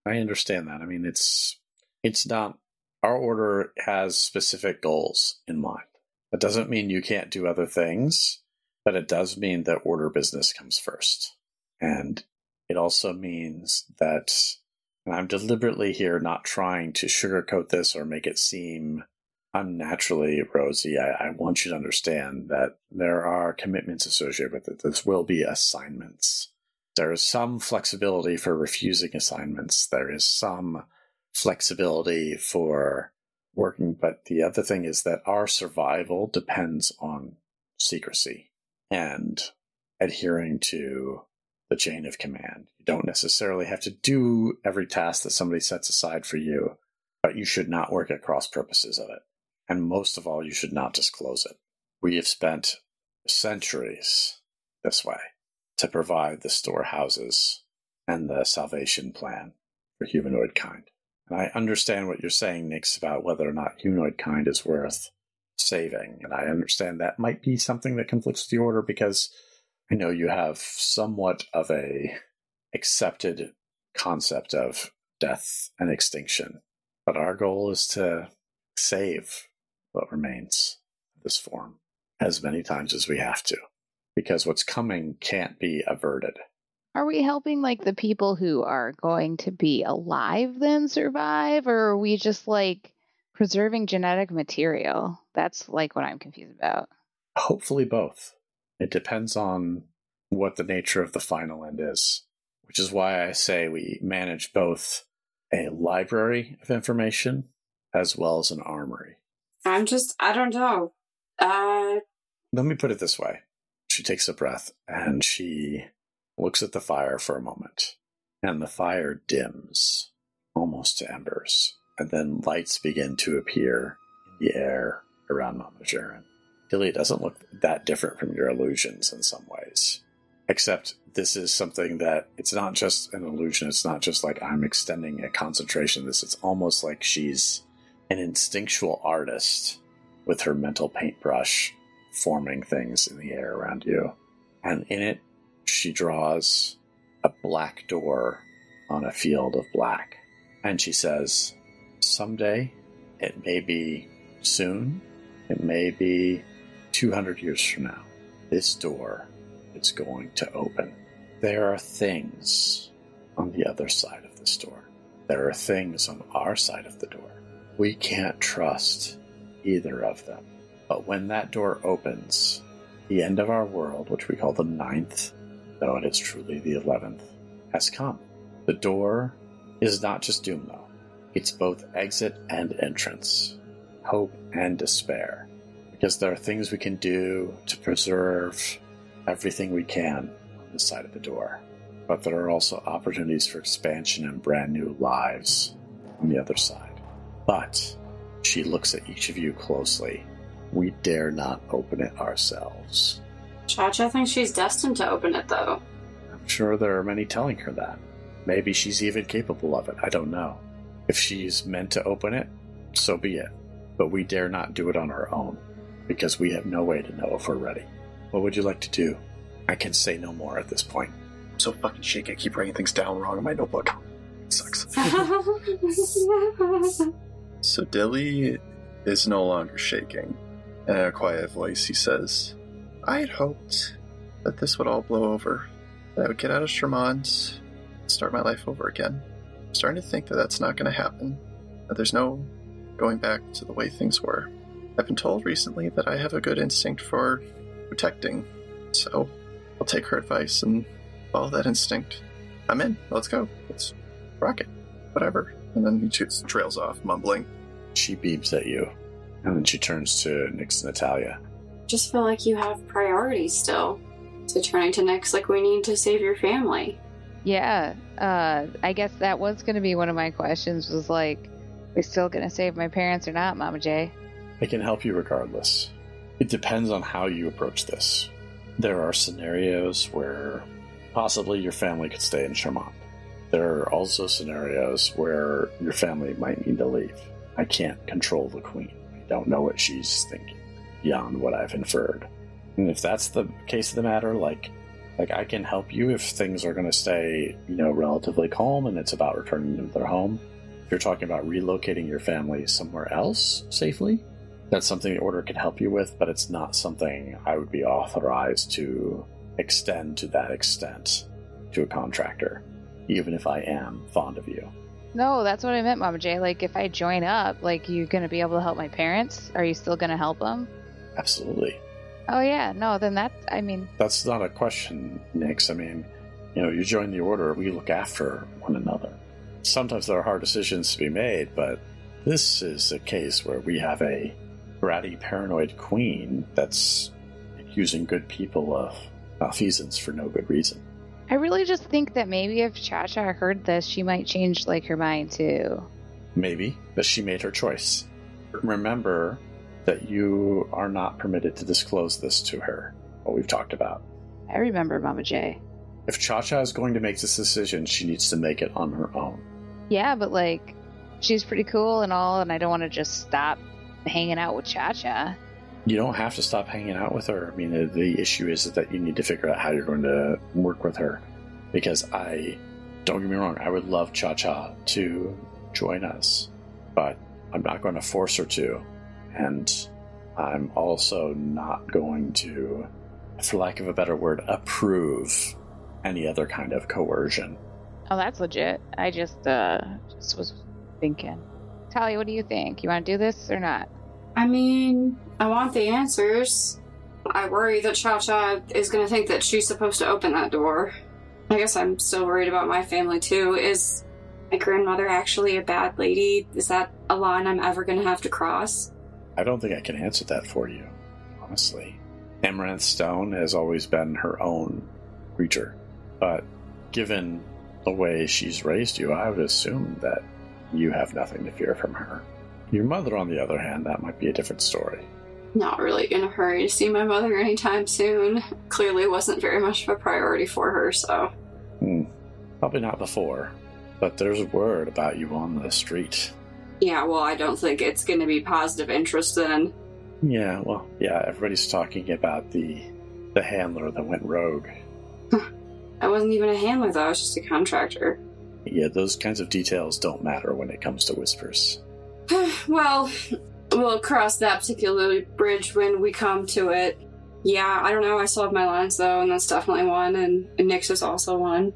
Speaker 1: I understand that. I mean, it's it's not our order has specific goals in mind. That doesn't mean you can't do other things, but it does mean that order business comes first. And it also means that and I'm deliberately here not trying to sugarcoat this or make it seem unnaturally rosy. I, I, want you to understand that there are commitments associated with it. This will be assignments. There is some flexibility for refusing assignments. There is some flexibility for working, but the other thing is that our survival depends on secrecy and adhering to the chain of command. You don't necessarily have to do every task that somebody sets aside for you, but you should not work at cross purposes of it. And most of all, you should not disclose it. We have spent centuries this way to provide the storehouses and the salvation plan for humanoid kind. And I understand what you're saying, Nix, about whether or not humanoid kind is worth saving. And I understand that might be something that conflicts with the order because I know you have somewhat of a accepted concept of death and extinction, but our goal is to save what remains of this form as many times as we have to, because what's coming can't be averted.
Speaker 2: Are we helping like the people who are going to be alive then survive, or are we just like preserving genetic material? That's like what I'm confused about.
Speaker 1: Hopefully, both. It depends on what the nature of the final end is, which is why I say we manage both a library of information as well as an armory.
Speaker 4: I'm just, I don't know. Uh...
Speaker 1: Let me put it this way. She takes a breath and she looks at the fire for a moment, and the fire dims almost to embers, and then lights begin to appear in the air around Mama Jaren. Dilly doesn't look that different from your illusions in some ways. Except this is something that it's not just an illusion. It's not just like I'm extending a concentration. This it's almost like she's an instinctual artist with her mental paintbrush forming things in the air around you. And in it, she draws a black door on a field of black. And she says, Someday, it may be soon, it may be 200 years from now, this door is going to open. There are things on the other side of this door. There are things on our side of the door. We can't trust either of them. But when that door opens, the end of our world, which we call the ninth, though it is truly the eleventh, has come. The door is not just doom, though. It's both exit and entrance, hope and despair because there are things we can do to preserve everything we can on the side of the door. But there are also opportunities for expansion and brand new lives on the other side. But she looks at each of you closely. We dare not open it ourselves.
Speaker 4: Cha Cha thinks she's destined to open it, though.
Speaker 1: I'm sure there are many telling her that. Maybe she's even capable of it. I don't know. If she's meant to open it, so be it. But we dare not do it on our own because we have no way to know if we're ready. What would you like to do? I can say no more at this point.
Speaker 3: I'm so fucking shaky. I keep writing things down wrong in my notebook. It sucks. so Dilly is no longer shaking. In a quiet voice, he says, I had hoped that this would all blow over, that I would get out of Shermont and start my life over again. I'm starting to think that that's not going to happen, that there's no going back to the way things were. I've been told recently that I have a good instinct for protecting, so I'll take her advice and follow that instinct. I'm in. Let's go. Let's rock it. Whatever. And then he trails off, mumbling.
Speaker 1: She beeps at you, and then she turns to Nix and Natalia.
Speaker 4: Just feel like you have priorities still. So turning to Nix like we need to save your family.
Speaker 2: Yeah, uh, I guess that was going to be one of my questions. Was like, we still going to save my parents or not, Mama J?
Speaker 1: I can help you regardless. It depends on how you approach this. There are scenarios where possibly your family could stay in Shermont. There are also scenarios where your family might need to leave. I can't control the queen. I don't know what she's thinking beyond what I've inferred. And if that's the case of the matter, like like I can help you if things are going to stay, you know, relatively calm and it's about returning to their home. If you're talking about relocating your family somewhere else safely, that's something the order can help you with, but it's not something I would be authorized to extend to that extent to a contractor, even if I am fond of you.
Speaker 2: No, that's what I meant, Mama J. Like, if I join up, like, you're gonna be able to help my parents? Are you still gonna help them?
Speaker 1: Absolutely.
Speaker 2: Oh yeah, no, then that I mean,
Speaker 1: That's not a question, Nix. I mean, you know, you join the order, we look after one another. Sometimes there are hard decisions to be made, but this is a case where we have a bratty, paranoid queen that's accusing good people of malfeasance for no good reason.
Speaker 2: I really just think that maybe if Cha Cha heard this, she might change like her mind too.
Speaker 1: Maybe, but she made her choice. Remember that you are not permitted to disclose this to her, what we've talked about.
Speaker 2: I remember Mama J.
Speaker 1: If Cha Cha is going to make this decision, she needs to make it on her own.
Speaker 2: Yeah, but like, she's pretty cool and all, and I don't want to just stop hanging out with Cha Cha.
Speaker 1: You don't have to stop hanging out with her. I mean, the, the issue is that you need to figure out how you're going to work with her. Because I, don't get me wrong, I would love Cha Cha to join us, but I'm not going to force her to. And I'm also not going to, for lack of a better word, approve any other kind of coercion.
Speaker 2: Oh, that's legit. I just uh just was thinking. Talia, what do you think? You want to do this or not?
Speaker 4: I mean, I want the answers. I worry that Cha Cha is going to think that she's supposed to open that door. I guess I'm still worried about my family too. Is my grandmother actually a bad lady? Is that a line I'm ever going to have to cross?
Speaker 1: I don't think I can answer that for you, honestly. Amaranth Stone has always been her own creature, but given the way she's raised you, I would assume that you have nothing to fear from her. Your mother, on the other hand, that might be a different story.
Speaker 4: Not really in a hurry to see my mother anytime soon. Clearly wasn't very much of a priority for her, so.
Speaker 1: Hmm. Probably not before, but there's word about you on the street.
Speaker 4: Yeah, well, I don't think it's going to be positive interest then.
Speaker 1: Yeah, well, yeah, everybody's talking about the the handler that went rogue.
Speaker 4: I wasn't even a handler, though. I was just a contractor.
Speaker 1: Yeah, those kinds of details don't matter when it comes to whispers.
Speaker 4: well, we'll cross that particular bridge when we come to it. Yeah, I don't know. I still have my lines, though, and that's definitely one, and, and Nyx is also one.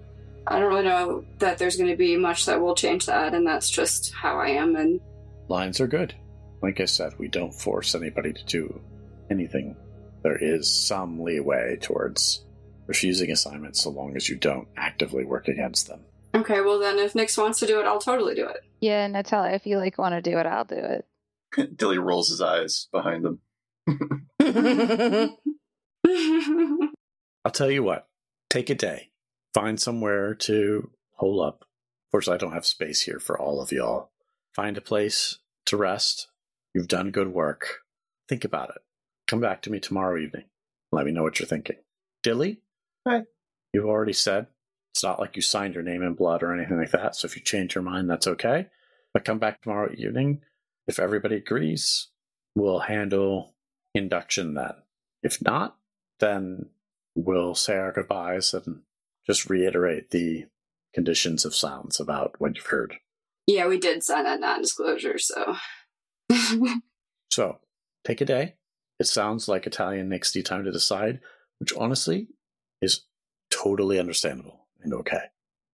Speaker 4: I don't really know that there's going to be much that will change that, and that's just how I am, and
Speaker 1: Lines are good. Like I said, we don't force anybody to do anything. There is some leeway towards refusing assignments so long as you don't actively work against them.
Speaker 4: Okay, well then, if Nyx wants to do it, I'll totally do it.
Speaker 2: Yeah, Natalia, if you like want to do it, I'll do it.
Speaker 3: Dilly rolls his eyes behind them.
Speaker 1: I'll tell you what, take a day. Find somewhere to hole up. Of course, I don't have space here for all of y'all. Find a place to rest. You've done good work. Think about it. Come back to me tomorrow evening. Let me know what you're thinking. Dilly?
Speaker 3: Hi.
Speaker 1: You've already said it's not like you signed your name in blood or anything like that, so if you change your mind, that's okay. But come back tomorrow evening. If everybody agrees, we'll handle induction then. If not, then we'll say our goodbyes and just reiterate the conditions of silence about what you've heard.
Speaker 4: yeah, we did sign that non-disclosure, so.
Speaker 1: So, take a day. It sounds like Italian next time to decide, which honestly is totally understandable and okay.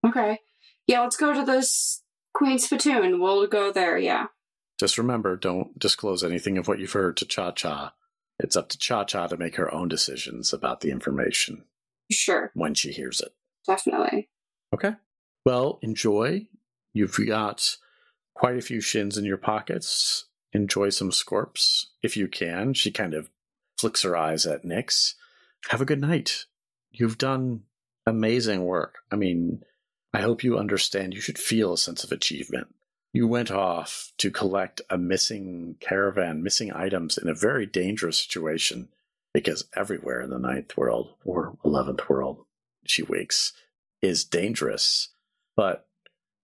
Speaker 4: okay. Yeah, let's go to this Queen's Spittoon. We'll go there, yeah.
Speaker 1: Just remember, don't disclose anything of what you've heard to Cha Cha. It's up to Cha Cha to make her own decisions about the information
Speaker 4: Sure,
Speaker 1: when she hears it.
Speaker 4: Definitely.
Speaker 1: Okay. Well, enjoy. You've got quite a few shins in your pockets. Enjoy some scorps if you can. She kind of flicks her eyes at Nyx. Have a good night. You've done amazing work. I mean, I hope you understand you should feel a sense of achievement. You went off to collect a missing caravan, missing items in a very dangerous situation because everywhere in the ninth world or eleventh world, she winks, is dangerous. But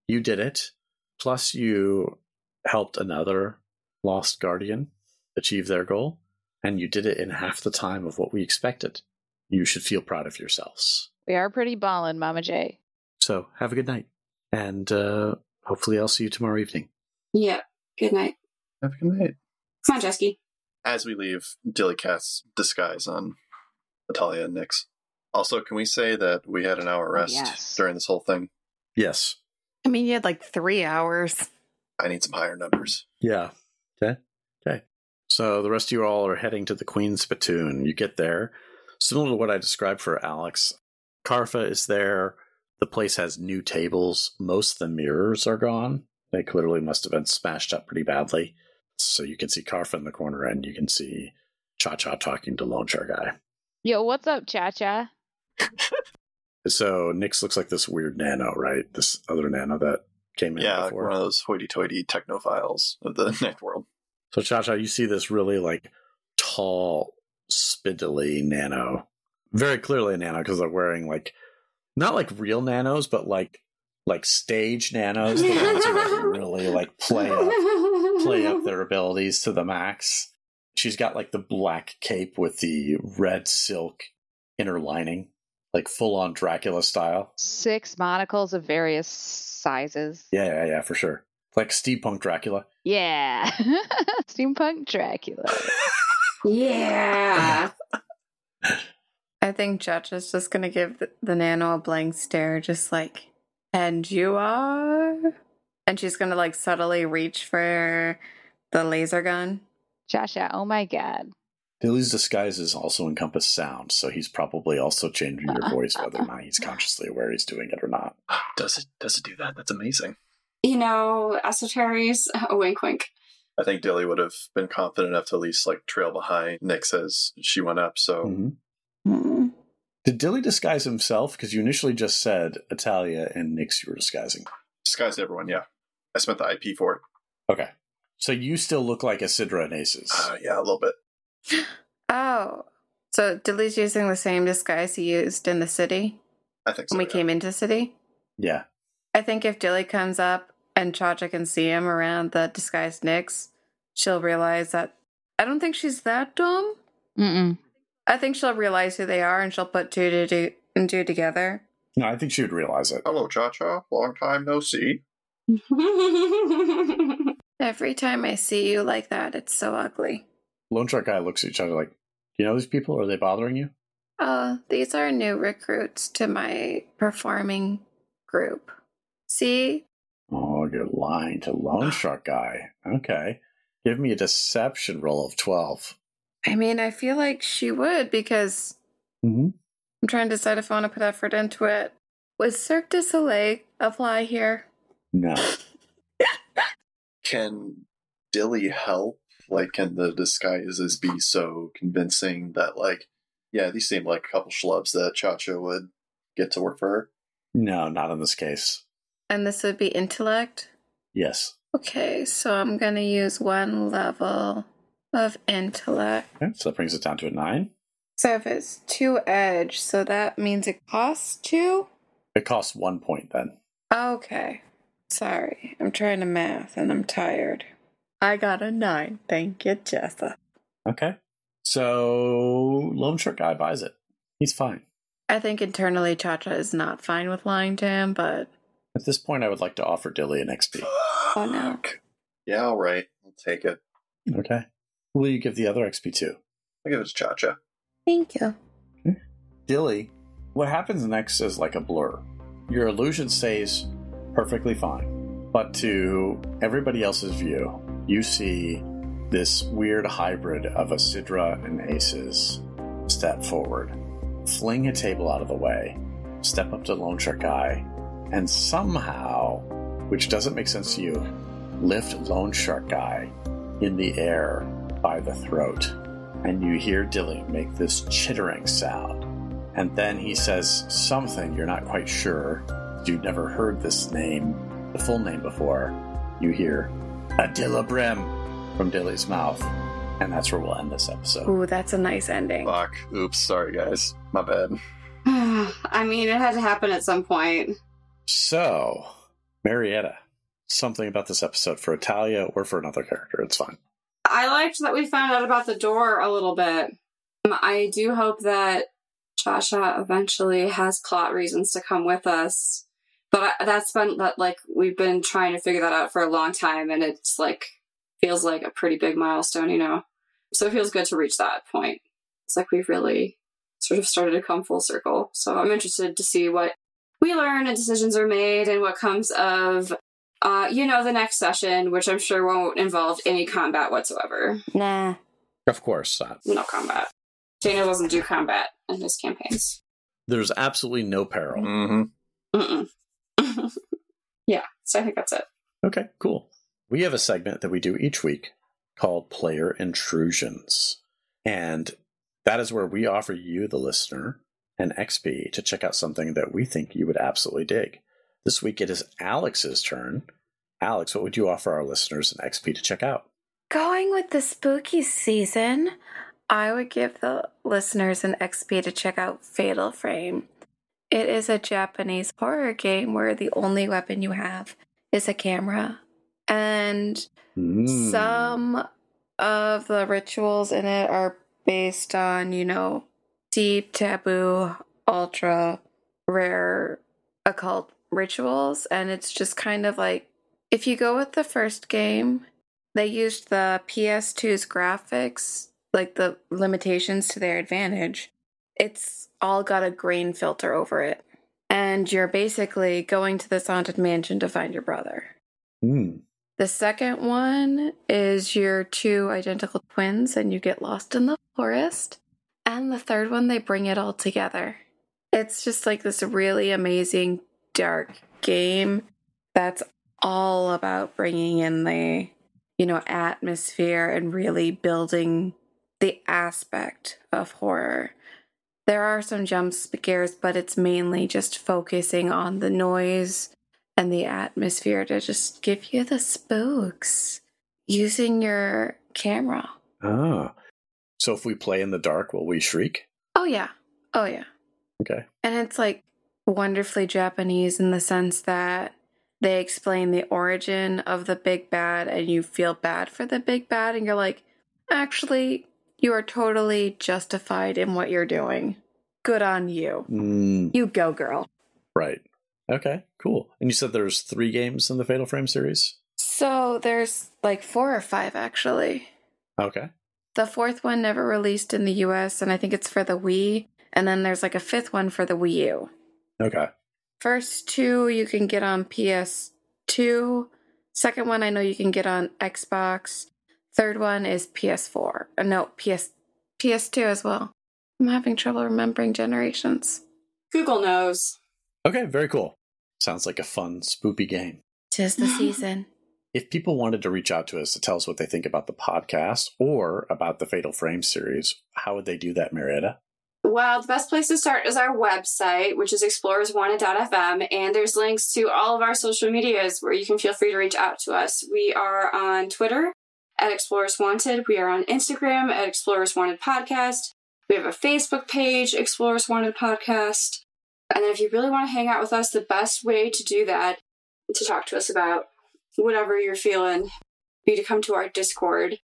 Speaker 1: you did it. Plus, you helped another lost guardian achieve their goal, and you did it in half the time of what we expected. You should feel proud of yourselves.
Speaker 2: We are pretty ballin', Mama J.
Speaker 1: So have a good night, and uh, hopefully I'll see you tomorrow evening.
Speaker 4: Yeah. Good night.
Speaker 3: Have a good night.
Speaker 4: Come on, Jesky.
Speaker 3: As we leave, Dilly casts disguise on Natalia and Nyx. Also, can we say that we had an hour
Speaker 2: Oh,
Speaker 3: rest
Speaker 2: yes.
Speaker 3: during this whole thing?
Speaker 1: Yes.
Speaker 5: I mean, you had like three hours.
Speaker 3: I need some higher numbers.
Speaker 1: Yeah. Okay. Okay. So the rest of you all are heading to the Queen's Spittoon. You get there. Similar to what I described for Alex, Carfa is there. The place has new tables. Most of the mirrors are gone. They clearly must have been smashed up pretty badly. So you can see Carfa in the corner and you can see Cha Cha talking to Lone Star Guy.
Speaker 2: Yo, what's up, Cha Cha?
Speaker 1: So Nyx looks like this weird nano, right? This other nano that came in
Speaker 3: Yeah,
Speaker 1: before.
Speaker 3: one of those hoity-toity technophiles of the next world.
Speaker 1: So Cha Cha, you see this really like tall, spindly nano. Very clearly a nano because they're wearing like not like real nanos, but like like stage nanos, the ones who like, really like play up play up their abilities to the max. She's got like the black cape with the red silk inner lining, like full on Dracula style.
Speaker 2: Six monocles of various sizes.
Speaker 1: Yeah, yeah, yeah, for sure. Like steampunk Dracula.
Speaker 2: Yeah. Steampunk Dracula.
Speaker 4: yeah.
Speaker 5: I think Chacha's just gonna give the, the nano a blank stare, just like, and you are? And she's gonna like subtly reach for the laser gun.
Speaker 2: Cha Cha, oh my god.
Speaker 1: Dilly's disguises also encompass sound, so he's probably also changing your voice whether or not he's consciously aware he's doing it or not.
Speaker 3: Does it does it do that? That's amazing.
Speaker 4: You know, esoteries, a wink wink.
Speaker 3: I think Dilly would have been confident enough to at least like trail behind Nyx as she went up. So
Speaker 1: Mhm.
Speaker 5: Hmm.
Speaker 1: Did Dilly disguise himself? Because you initially just said Italia and Nyx you were disguising.
Speaker 3: disguised everyone. Yeah, I spent the IP for it.
Speaker 1: Okay. So you still look like Isidra and Aces.
Speaker 3: Uh, yeah, a little bit.
Speaker 5: Oh, so Dilly's using the same disguise he used in the city
Speaker 3: I think so.
Speaker 5: when we
Speaker 3: yeah.
Speaker 5: came into city.
Speaker 1: yeah.
Speaker 5: I think if Dilly comes up and Chacha can see him around the disguised Nyx, she'll realize that I don't think she's that dumb.
Speaker 2: Mm-mm.
Speaker 5: I think she'll realize who they are and she'll put two to two and two together.
Speaker 1: No, I think she would realize it.
Speaker 3: Hello, Cha Cha. Long time no see.
Speaker 5: Every time I see you like that, it's so ugly.
Speaker 1: Lone Shark Guy looks at each other like, Do you know these people? Are they bothering you?
Speaker 5: Uh, these are new recruits to my performing group. See?
Speaker 1: Oh, you're lying to Lone Shark Guy. Okay. Give me a deception roll of 12.
Speaker 5: I mean, I feel like she would because
Speaker 1: Mm-hmm.
Speaker 5: I'm trying to decide if I want to put effort into it. Would Cirque du Soleil apply here?
Speaker 1: No.
Speaker 3: Can Dilly help? Like, can the disguises be so convincing that, like, yeah, these seem like a couple schlubs that Cha Cha would get to work for her?
Speaker 1: No, not in this case.
Speaker 5: And this would be intellect?
Speaker 1: Yes.
Speaker 5: Okay, so I'm going to use one level of intellect.
Speaker 1: Okay, so that brings it down to a 9.
Speaker 5: So if it's two edge, so that means it costs two?
Speaker 1: It costs one point then.
Speaker 5: Okay. Sorry, I'm trying to math and I'm tired. I got a nine. Thank you, Jessa.
Speaker 1: Okay. So Lone Shark Guy buys it. He's fine.
Speaker 5: I think internally Cha-Cha is not fine with lying to him, but
Speaker 1: At this point, I would like to offer Dilly an XP.
Speaker 5: Oh, no.
Speaker 3: Yeah, all right. I'll take it.
Speaker 1: Okay. Who will you give the other XP to?
Speaker 3: I'll give it to Cha Cha.
Speaker 5: thank you.
Speaker 1: Dilly, what happens next is like a blur. Your illusion stays perfectly fine, but to everybody else's view, you see this weird hybrid of Isidra and Aces step forward, fling a table out of the way, step up to Lone Shark Guy, and somehow, which doesn't make sense to you, lift Lone Shark Guy in the air by the throat. And you hear Dilly make this chittering sound. And then he says something you're not quite sure. You've never heard this name, the full name before. You hear Adilla Brim from Dilly's mouth. And that's where we'll end this episode.
Speaker 5: Ooh, that's a nice ending.
Speaker 3: Fuck. Oops. Sorry, guys. My bad.
Speaker 4: I mean, it had to happen at some point.
Speaker 1: So, Marietta, something about this episode for Italia or for another character. It's fine.
Speaker 4: I liked that we found out about the door a little bit. Um, I do hope that Cha Cha eventually has plot reasons to come with us. But I, that's been that like we've been trying to figure that out for a long time, and it's like feels like a pretty big milestone, you know. So it feels good to reach that point. It's like we've really sort of started to come full circle. So I'm interested to see what we learn and decisions are made and what comes of uh, you know, the next session, which I'm sure won't involve any combat whatsoever.
Speaker 5: Nah.
Speaker 1: Of course not.
Speaker 4: No combat. Dana doesn't do combat in his campaigns.
Speaker 1: There's absolutely no peril.
Speaker 3: Mm-hmm.
Speaker 4: Yeah, so I think that's it.
Speaker 1: Okay, cool. We have a segment that we do each week called Player Intrusions. And that is where we offer you, the listener, an XP to check out something that we think you would absolutely dig. This week it is Alex's turn. Alex, what would you offer our listeners an XP to check out?
Speaker 5: Going with the spooky season, I would give the listeners an XP to check out Fatal Frame. It is a Japanese horror game where the only weapon you have is a camera. And
Speaker 1: Mm.
Speaker 5: some of the rituals in it are based on, you know, deep, taboo, ultra rare occult rituals. And it's just kind of like if you go with the first game, they used the PS2's graphics, like the limitations to their advantage. It's all got a grain filter over it. And you're basically going to this haunted mansion to find your brother.
Speaker 1: Mm.
Speaker 5: The second one is your two identical twins, and you get lost in the forest. And the third one, they bring it all together. It's just like this really amazing, dark game that's all about bringing in the, you know, atmosphere and really building the aspect of horror. There are some jump scares, but it's mainly just focusing on the noise and the atmosphere to just give you the spooks using your camera.
Speaker 1: Ah. So if we play in the dark, will we shriek?
Speaker 5: Oh, yeah. Oh, yeah.
Speaker 1: Okay.
Speaker 5: And it's like wonderfully Japanese in the sense that they explain the origin of the big bad and you feel bad for the big bad and you're like, actually, you are totally justified in what you're doing. Good on you.
Speaker 1: Mm,
Speaker 5: You go, girl.
Speaker 1: right. Okay, cool. And you said there's three games in the Fatal Frame series?
Speaker 5: So there's like four or five actually.
Speaker 1: Okay.
Speaker 5: The fourth one never released in the US, and I think it's for the Wii. And then there's like a fifth one for the Wii U.
Speaker 1: Okay.
Speaker 5: First two you can get on PS2. Second one I know you can get on Xbox. Third one is PS4. Uh, no, PS PS2 as well. I'm having trouble remembering generations.
Speaker 4: Google knows.
Speaker 1: Okay, very cool. Sounds like a fun, spoopy game.
Speaker 5: Tis the season.
Speaker 1: If people wanted to reach out to us to tell us what they think about the podcast or about the Fatal Frame series, how would they do that, Marietta?
Speaker 4: Well, the best place to start is our website, which is explorerswanted.fm, and there's links to all of our social medias where you can feel free to reach out to us. We are on Twitter at Explorers Wanted. We are on Instagram at Explorers Wanted Podcast. We have a Facebook page, Explorers Wanted Podcast. And then if you really want to hang out with us, the best way to do that, to talk to us about whatever you're feeling, be to come to our Discord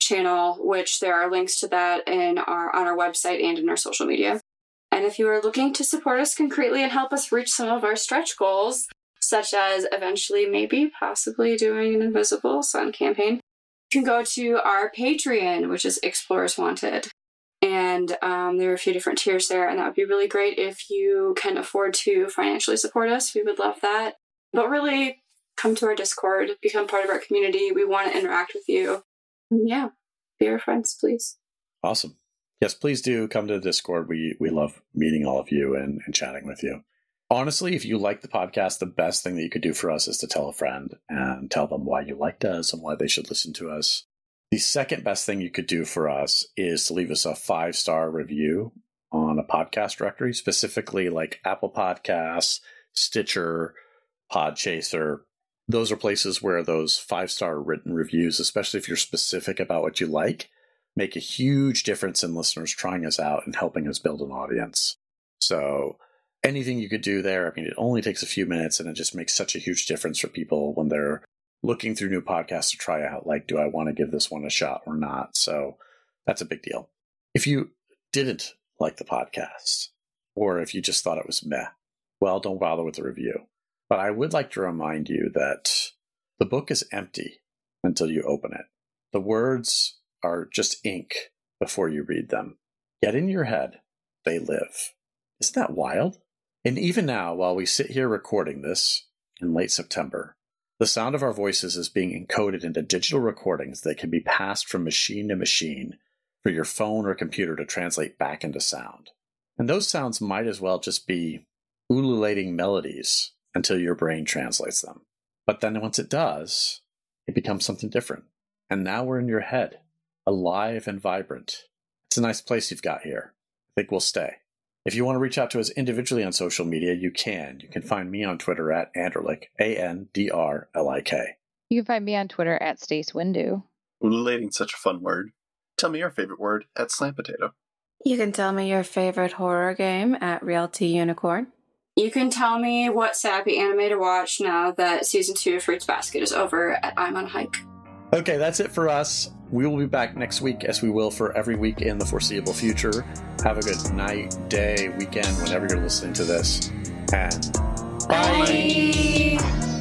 Speaker 4: channel, which there are links to that in our on our website and in our social media. And if you are looking to support us concretely and help us reach some of our stretch goals, such as eventually maybe possibly doing an Invisible Sun campaign, you can go to our Patreon, which is Explorers Wanted. And um, there are a few different tiers there, and that would be really great if you can afford to financially support us. We would love that. But really, come to our Discord, become part of our community. We want to interact with you. Yeah, be our friends, please.
Speaker 1: Awesome. Yes, please do come to the Discord. We we love meeting all of you and, and chatting with you. Honestly, if you like the podcast, the best thing that you could do for us is to tell a friend and tell them why you liked us and why they should listen to us. The second best thing you could do for us is to leave us a five star review on a podcast directory, specifically like Apple Podcasts, Stitcher, Podchaser. Those are places where those five star written reviews, especially if you're specific about what you like, make a huge difference in listeners trying us out and helping us build an audience. So, anything you could do there, I mean, it only takes a few minutes and it just makes such a huge difference for people when they're looking through new podcasts to try out like, do I want to give this one a shot or not? So that's a big deal. If you didn't like the podcast, or if you just thought it was meh, well, don't bother with the review. But I would like to remind you that the book is empty until you open it. The words are just ink before you read them. Yet in your head, they live. Isn't that wild? And even now, while we sit here recording this in late September, the sound of our voices is being encoded into digital recordings that can be passed from machine to machine for your phone or computer to translate back into sound. And those sounds might as well just be ululating melodies until your brain translates them. But then once it does, it becomes something different. And now we're in your head, alive and vibrant. It's a nice place you've got here. I think we'll stay. If you want to reach out to us individually on social media, you can. You can find me on Twitter at Andrlik, A N D R L I K.
Speaker 2: You can find me on Twitter at Stace Windu.
Speaker 3: Ululating such a fun word. Tell me your favorite word at Slam Potato.
Speaker 5: You can tell me your favorite horror game at Realty Unicorn.
Speaker 4: You can tell me what sappy anime to watch now that season two of Fruits Basket is over at I'm on Hike.
Speaker 1: Okay, that's it for us. We will be back next week, as we will for every week in the foreseeable future. Have a good night, day, weekend, whenever you're listening to this. And bye.
Speaker 4: Bye.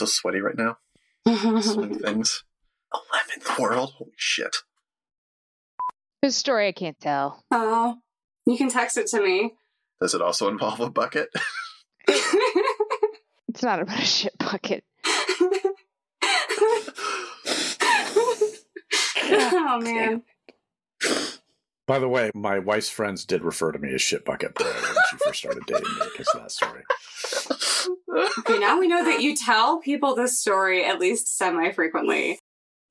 Speaker 3: So sweaty right now. So many things. Eleventh world. Holy shit.
Speaker 2: His story I can't tell.
Speaker 4: oh, you can text it to me.
Speaker 3: Does it also involve a bucket?
Speaker 2: It's not about a shit bucket.
Speaker 4: oh man.
Speaker 1: By the way, my wife's friends did refer to me as shit bucket boy when she first started dating me because of that story.
Speaker 4: Okay, now we know that you tell people this story at least semi frequently.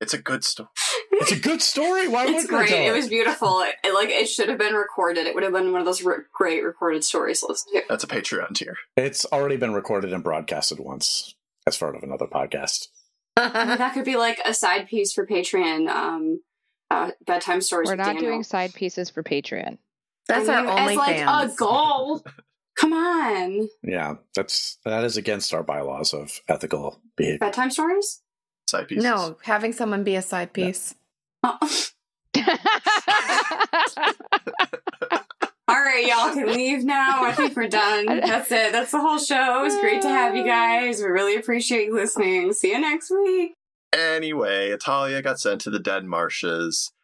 Speaker 3: it's a good story.
Speaker 1: It's a good story. Why
Speaker 4: It's
Speaker 1: wouldn't I
Speaker 4: great.
Speaker 1: tell
Speaker 4: It
Speaker 1: it?
Speaker 4: was beautiful. It, it, like it should have been recorded. It would have been one of those re- great recorded stories to listen to.
Speaker 3: That's a Patreon tier.
Speaker 1: It's already been recorded and broadcasted once as part of another podcast.
Speaker 4: That could be like a side piece for Patreon. Um, uh, bedtime stories.
Speaker 2: We're not
Speaker 4: Daniel.
Speaker 2: doing side pieces for Patreon.
Speaker 5: That's
Speaker 4: I
Speaker 5: our
Speaker 4: mean,
Speaker 5: only
Speaker 4: as like
Speaker 5: fans.
Speaker 4: a goal. Come on,
Speaker 1: Yeah, that's that is against our bylaws of ethical behavior.
Speaker 4: bedtime stories.
Speaker 3: Side pieces.
Speaker 5: No, having someone be a side piece.
Speaker 4: Oh. All right, y'all can leave now. I think we're done. That's it. That's the whole show. It was great to have you guys. We really appreciate you listening. See you next week.
Speaker 3: Anyway, Italia got sent to the dead marshes.